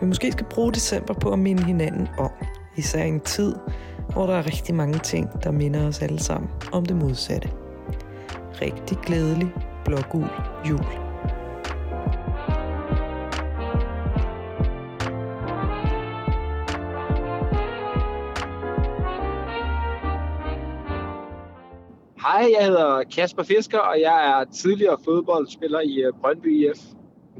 vi måske skal bruge december på at minde hinanden om. Især i en tid, hvor der er rigtig mange ting, der minder os alle sammen om det modsatte. Rigtig glædelig blågul jul. Hej, jeg hedder Kasper Fisker, og jeg er tidligere fodboldspiller i øh, Brøndby IF.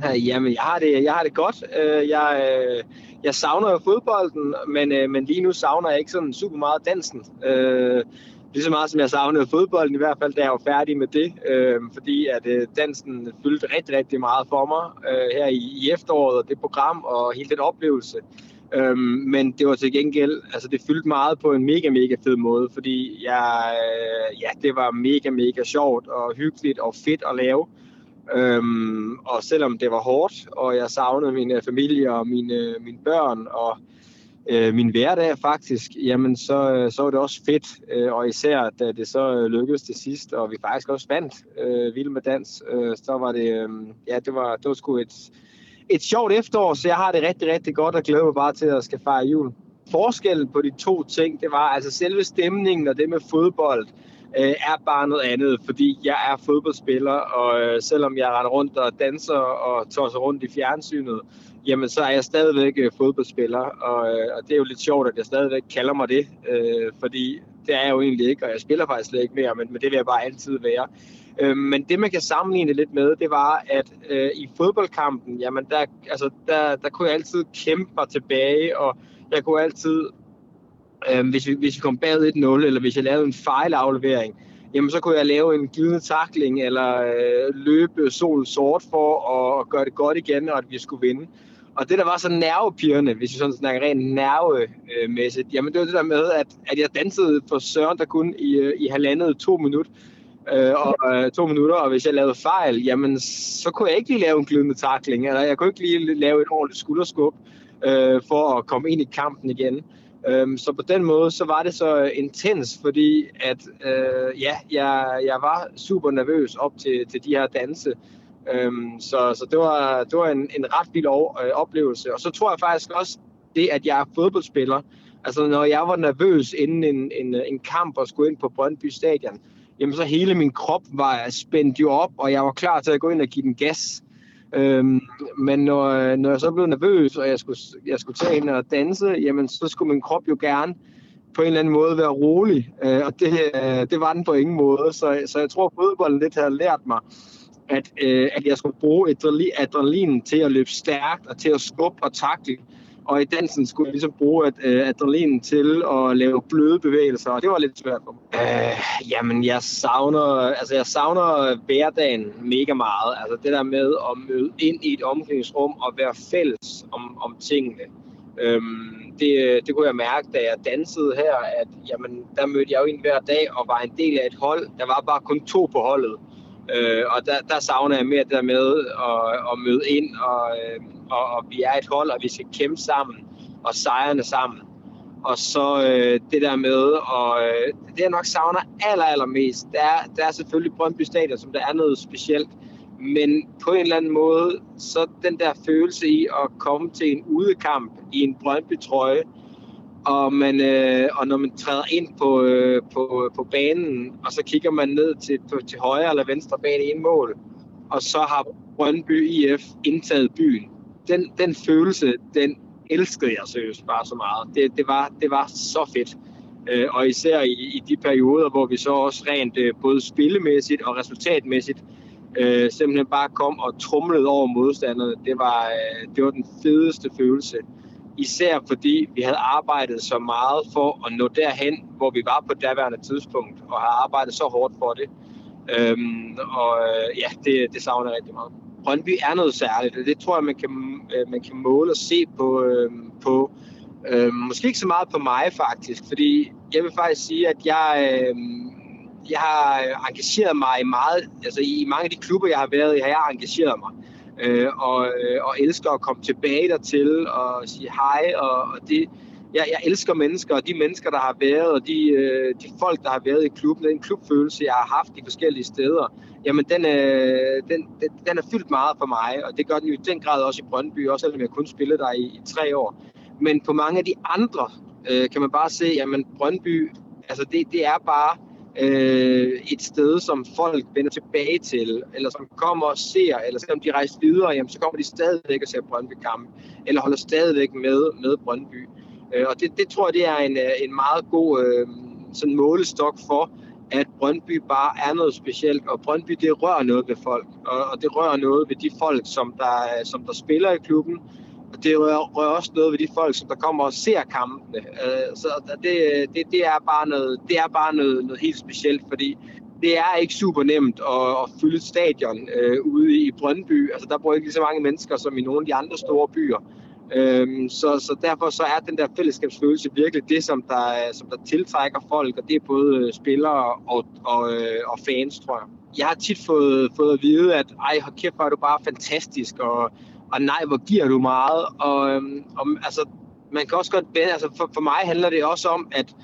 Jamen, jeg har det, jeg har det godt. Øh, jeg, øh, jeg savner jo fodbolden, men, øh, men lige nu savner jeg ikke sådan super meget dansen. Lige så meget som jeg savnede fodbolden, i hvert fald da jeg var færdig med det. Fordi at dansen fyldte rigtig, rigtig meget for mig her i, i efteråret, og det program og hele den oplevelse. Øhm, men det var til gengæld, altså det fyldte meget på en mega, mega fed måde, fordi jeg, øh, ja, det var mega, mega sjovt og hyggeligt og fedt at lave. Øhm, og selvom det var hårdt, og jeg savnede min øh, familie og mine, øh, mine børn og øh, min hverdag faktisk, jamen så, øh, så var det også fedt. Øh, og især da det så lykkedes til sidst, og vi faktisk også vandt øh, Vild med Dans, øh, så var det, øh, ja, det var, det var sgu et, et sjovt efterår, så jeg har det rigtig, rigtig godt og glæder mig bare til at skal fejre jul. Forskellen på de to ting, det var altså selve stemningen og det med fodbold, øh, er bare noget andet, fordi jeg er fodboldspiller, og øh, selvom jeg render rundt og danser og tosser rundt i fjernsynet, jamen så er jeg stadigvæk øh, fodboldspiller, og, øh, og det er jo lidt sjovt, at jeg stadigvæk kalder mig det, øh, fordi det er jeg jo egentlig ikke, og jeg spiller faktisk slet ikke mere, men, men det vil jeg bare altid være. Øh, men det, man kan sammenligne lidt med, det var, at øh, i fodboldkampen, jamen der, altså, der, der kunne jeg altid kæmpe mig tilbage, og jeg kunne altid, øh, hvis, vi, hvis vi kom bagud 1-0, eller hvis jeg lavede en fejlaflevering, jamen så kunne jeg lave en glidende takling, eller øh, løbe solen sort for at, gøre det godt igen, og at vi skulle vinde. Og det, der var så nervepirrende, hvis vi sådan snakker rent nervemæssigt, jamen det var det der med, at, at jeg dansede for Søren, der kun i, øh, i halvandet to minutter øh, og øh, to minutter, og hvis jeg lavede fejl, jamen så kunne jeg ikke lige lave en glidende takling, eller jeg kunne ikke lige lave et ordentligt skulderskub øh, for at komme ind i kampen igen. Øhm, så på den måde, så var det så øh, intens, fordi at øh, ja, jeg, jeg var super nervøs op til, til de her danse. Øhm, så så det, var, det var en, en ret vild øh, oplevelse. Og så tror jeg faktisk også, det at jeg er fodboldspiller, altså når jeg var nervøs inden en, en, øh, en kamp og skulle ind på Brøndby Stadion, jamen så hele min krop var spændt jo op, og jeg var klar til at gå ind og give den gas. Øhm, men når, når jeg så blev nervøs, og jeg skulle, jeg skulle tage ind og danse, jamen så skulle min krop jo gerne på en eller anden måde være rolig. Øh, og det, øh, det var den på ingen måde. Så, så jeg tror, at fodbolden lidt har lært mig, at, øh, at jeg skulle bruge adrenalin til at løbe stærkt og til at skubbe og takle og i dansen skulle jeg ligesom bruge at, øh, adrenalin til at lave bløde bevægelser, og det var lidt svært for mig. Øh, jamen, jeg savner, altså, jeg savner hverdagen mega meget. Altså det der med at møde ind i et omklædningsrum og være fælles om, om tingene. Øhm, det, det kunne jeg mærke, da jeg dansede her, at jamen, der mødte jeg jo ind hver dag og var en del af et hold. Der var bare kun to på holdet. Øh, og der, der savner jeg mere det der med at, at møde ind, og, øh, og, og vi er et hold, og vi skal kæmpe sammen, og sejrene sammen. Og så øh, det der med, og øh, det jeg nok savner aller, allermest, det er, det er selvfølgelig Brøndby Stadion, som der er noget specielt. Men på en eller anden måde, så den der følelse i at komme til en udekamp i en Brøndby-trøje, og, man, øh, og når man træder ind på, øh, på, øh, på banen, og så kigger man ned til, på, til højre eller venstre bag det ene mål, og så har Brøndby IF indtaget byen. Den, den følelse, den elskede jeg seriøst bare så meget. Det, det, var, det var så fedt. Øh, og især i, i de perioder, hvor vi så også rent øh, både spillemæssigt og resultatmæssigt øh, simpelthen bare kom og trumlede over modstanderne. Det var, øh, det var den fedeste følelse. Især fordi vi havde arbejdet så meget for at nå derhen, hvor vi var på daværende tidspunkt, og har arbejdet så hårdt for det. Øhm, og øh, ja, det, det savner jeg rigtig meget. Brøndby er noget særligt, og det tror jeg, man kan, øh, man kan måle og se på, øh, på øh, måske ikke så meget på mig faktisk, fordi jeg vil faktisk sige, at jeg, øh, jeg har engageret mig i meget, altså i mange af de klubber, jeg har været i, har jeg engageret mig. Øh, og, øh, og elsker at komme tilbage dertil og sige hej, og, og det, jeg, jeg elsker mennesker, og de mennesker, der har været, og de, øh, de folk, der har været i klubben, den klubfølelse, jeg har haft de forskellige steder, jamen den, øh, den, den, den er fyldt meget for mig, og det gør den jo i den grad også i Brøndby, også selvom jeg kun spillede der i, i tre år. Men på mange af de andre øh, kan man bare se, jamen Brøndby, altså det, det er bare øh, et sted, som folk vender tilbage til, eller som kommer og ser, eller selvom de rejser videre, jamen, så kommer de stadigvæk og ser Brøndby-kamp, eller holder stadigvæk med, med Brøndby. Øh, Øh, og det, det tror jeg, det er en, øh, en meget god øh, sådan målestok for, at Brøndby bare er noget specielt, og Brøndby det rører noget ved folk, og, og det rører noget ved de folk, som der, som der spiller i klubben, og det rører, rører også noget ved de folk, som der kommer og ser kampene. Øh, så det, det, det er bare, noget, det er bare noget, noget helt specielt, fordi det er ikke super nemt at, at fylde stadion øh, ude i Brøndby. Altså, der bor ikke lige så mange mennesker som i nogle af de andre store byer. Øhm, så, så derfor så er den der fællesskabsfølelse virkelig det, som der, som der tiltrækker folk, og det er både øh, spillere og, og, øh, og fans, tror jeg. Jeg har tit fået, fået at vide, at ej, hold kæft, hvor er du bare fantastisk, og, og nej, hvor giver du meget. Og, øhm, og altså, man kan også godt, altså for, for mig handler det også om, at,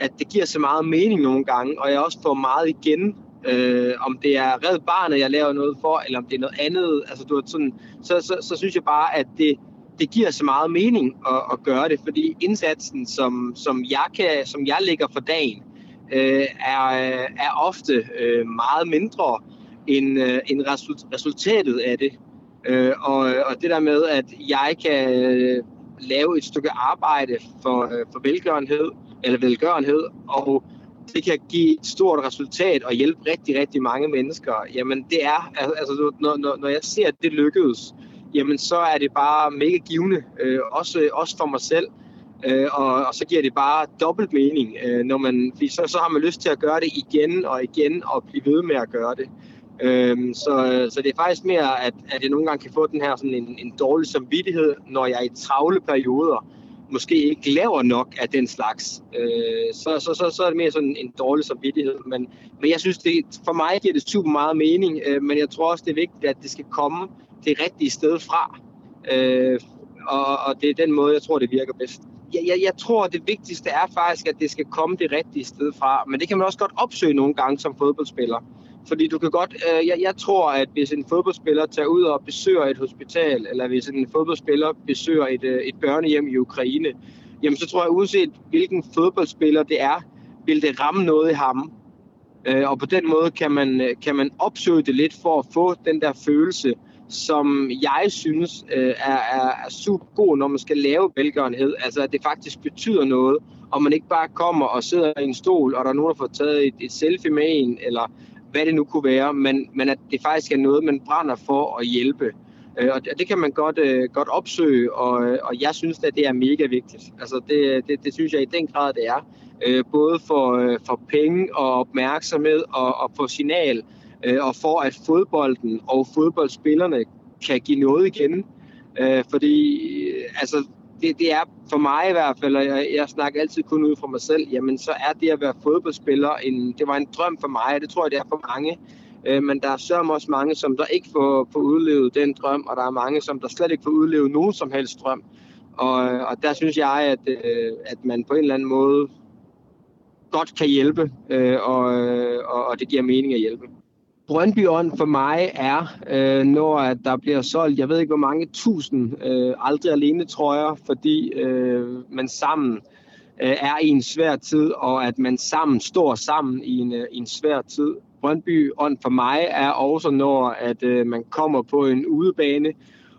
at det giver så meget mening nogle gange, og jeg også får meget igen Øh, om det er Red Barnet, jeg laver noget for, eller om det er noget andet, altså, du sådan, så, så, så synes jeg bare, at det, det giver så meget mening at, at gøre det, fordi indsatsen, som, som, jeg, kan, som jeg lægger for dagen, øh, er, er ofte øh, meget mindre end, øh, end resultatet af det. Øh, og, og det der med, at jeg kan øh, lave et stykke arbejde for, øh, for velgørenhed, eller velgørenhed, og det kan give et stort resultat og hjælpe rigtig, rigtig mange mennesker, jamen det er, altså når, når, når jeg ser, at det lykkedes, jamen så er det bare mega givende, øh, også, også for mig selv. Øh, og, og så giver det bare dobbelt mening, øh, når man, fordi så, så har man lyst til at gøre det igen og igen og blive ved med at gøre det. Øh, så, så det er faktisk mere, at, at jeg nogle gange kan få den her sådan en, en dårlig samvittighed, når jeg i travle perioder måske ikke laver nok af den slags. Øh, så, så, så, så er det mere sådan en dårlig samvittighed. Men, men jeg synes, det, for mig giver det super meget mening, øh, men jeg tror også, det er vigtigt, at det skal komme det rigtige sted fra. Øh, og, og det er den måde, jeg tror, det virker bedst. Jeg, jeg, jeg tror, det vigtigste er faktisk, at det skal komme det rigtige sted fra. Men det kan man også godt opsøge nogle gange som fodboldspiller. Fordi du kan godt, øh, jeg, jeg tror, at hvis en fodboldspiller tager ud og besøger et hospital, eller hvis en fodboldspiller besøger et, øh, et børnehjem i Ukraine, jamen så tror jeg, uanset hvilken fodboldspiller det er, vil det ramme noget i ham. Øh, og på den måde kan man, øh, kan man opsøge det lidt for at få den der følelse som jeg synes øh, er, er, er super god, når man skal lave velgørenhed. Altså, at det faktisk betyder noget, og man ikke bare kommer og sidder i en stol, og der er nogen, der får taget et, et selfie med en, eller hvad det nu kunne være, men, men at det faktisk er noget, man brænder for at hjælpe. Øh, og det, det kan man godt, øh, godt opsøge, og, øh, og jeg synes, at det er mega vigtigt. Altså, det, det, det synes jeg i den grad, det er. Øh, både for, øh, for penge og opmærksomhed og, og for signal, øh, og for at fodbolden og fodboldspillerne kan give noget igen. Øh, fordi øh, altså, det, det er for mig i hvert fald, og jeg, jeg snakker altid kun ud fra mig selv, jamen så er det at være fodboldspiller, en, det var en drøm for mig, og det tror jeg, det er for mange. Øh, men der er sørme også mange, som der ikke får, får udlevet den drøm, og der er mange, som der slet ikke får udlevet nogen som helst drøm. Og, øh, og der synes jeg, at, øh, at man på en eller anden måde godt kan hjælpe, øh, og, øh, og, og det giver mening at hjælpe. Brøndby Ånd for mig er, øh, når at der bliver solgt, jeg ved ikke hvor mange tusind øh, aldrig alene trøjer, fordi øh, man sammen øh, er i en svær tid, og at man sammen står sammen i en, øh, en svær tid. Brøndby Ånd for mig er også, når at øh, man kommer på en udebane,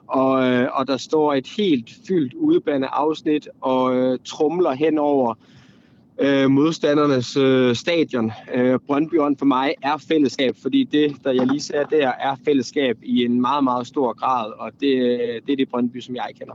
og, øh, og der står et helt fyldt udebaneafsnit og øh, trumler hen over øh, modstandernes øh, stadion. Øh, Brøndby for mig er fællesskab, fordi det, der jeg lige sagde der, er fællesskab i en meget, meget stor grad, og det, det er det Brøndby, som jeg kender.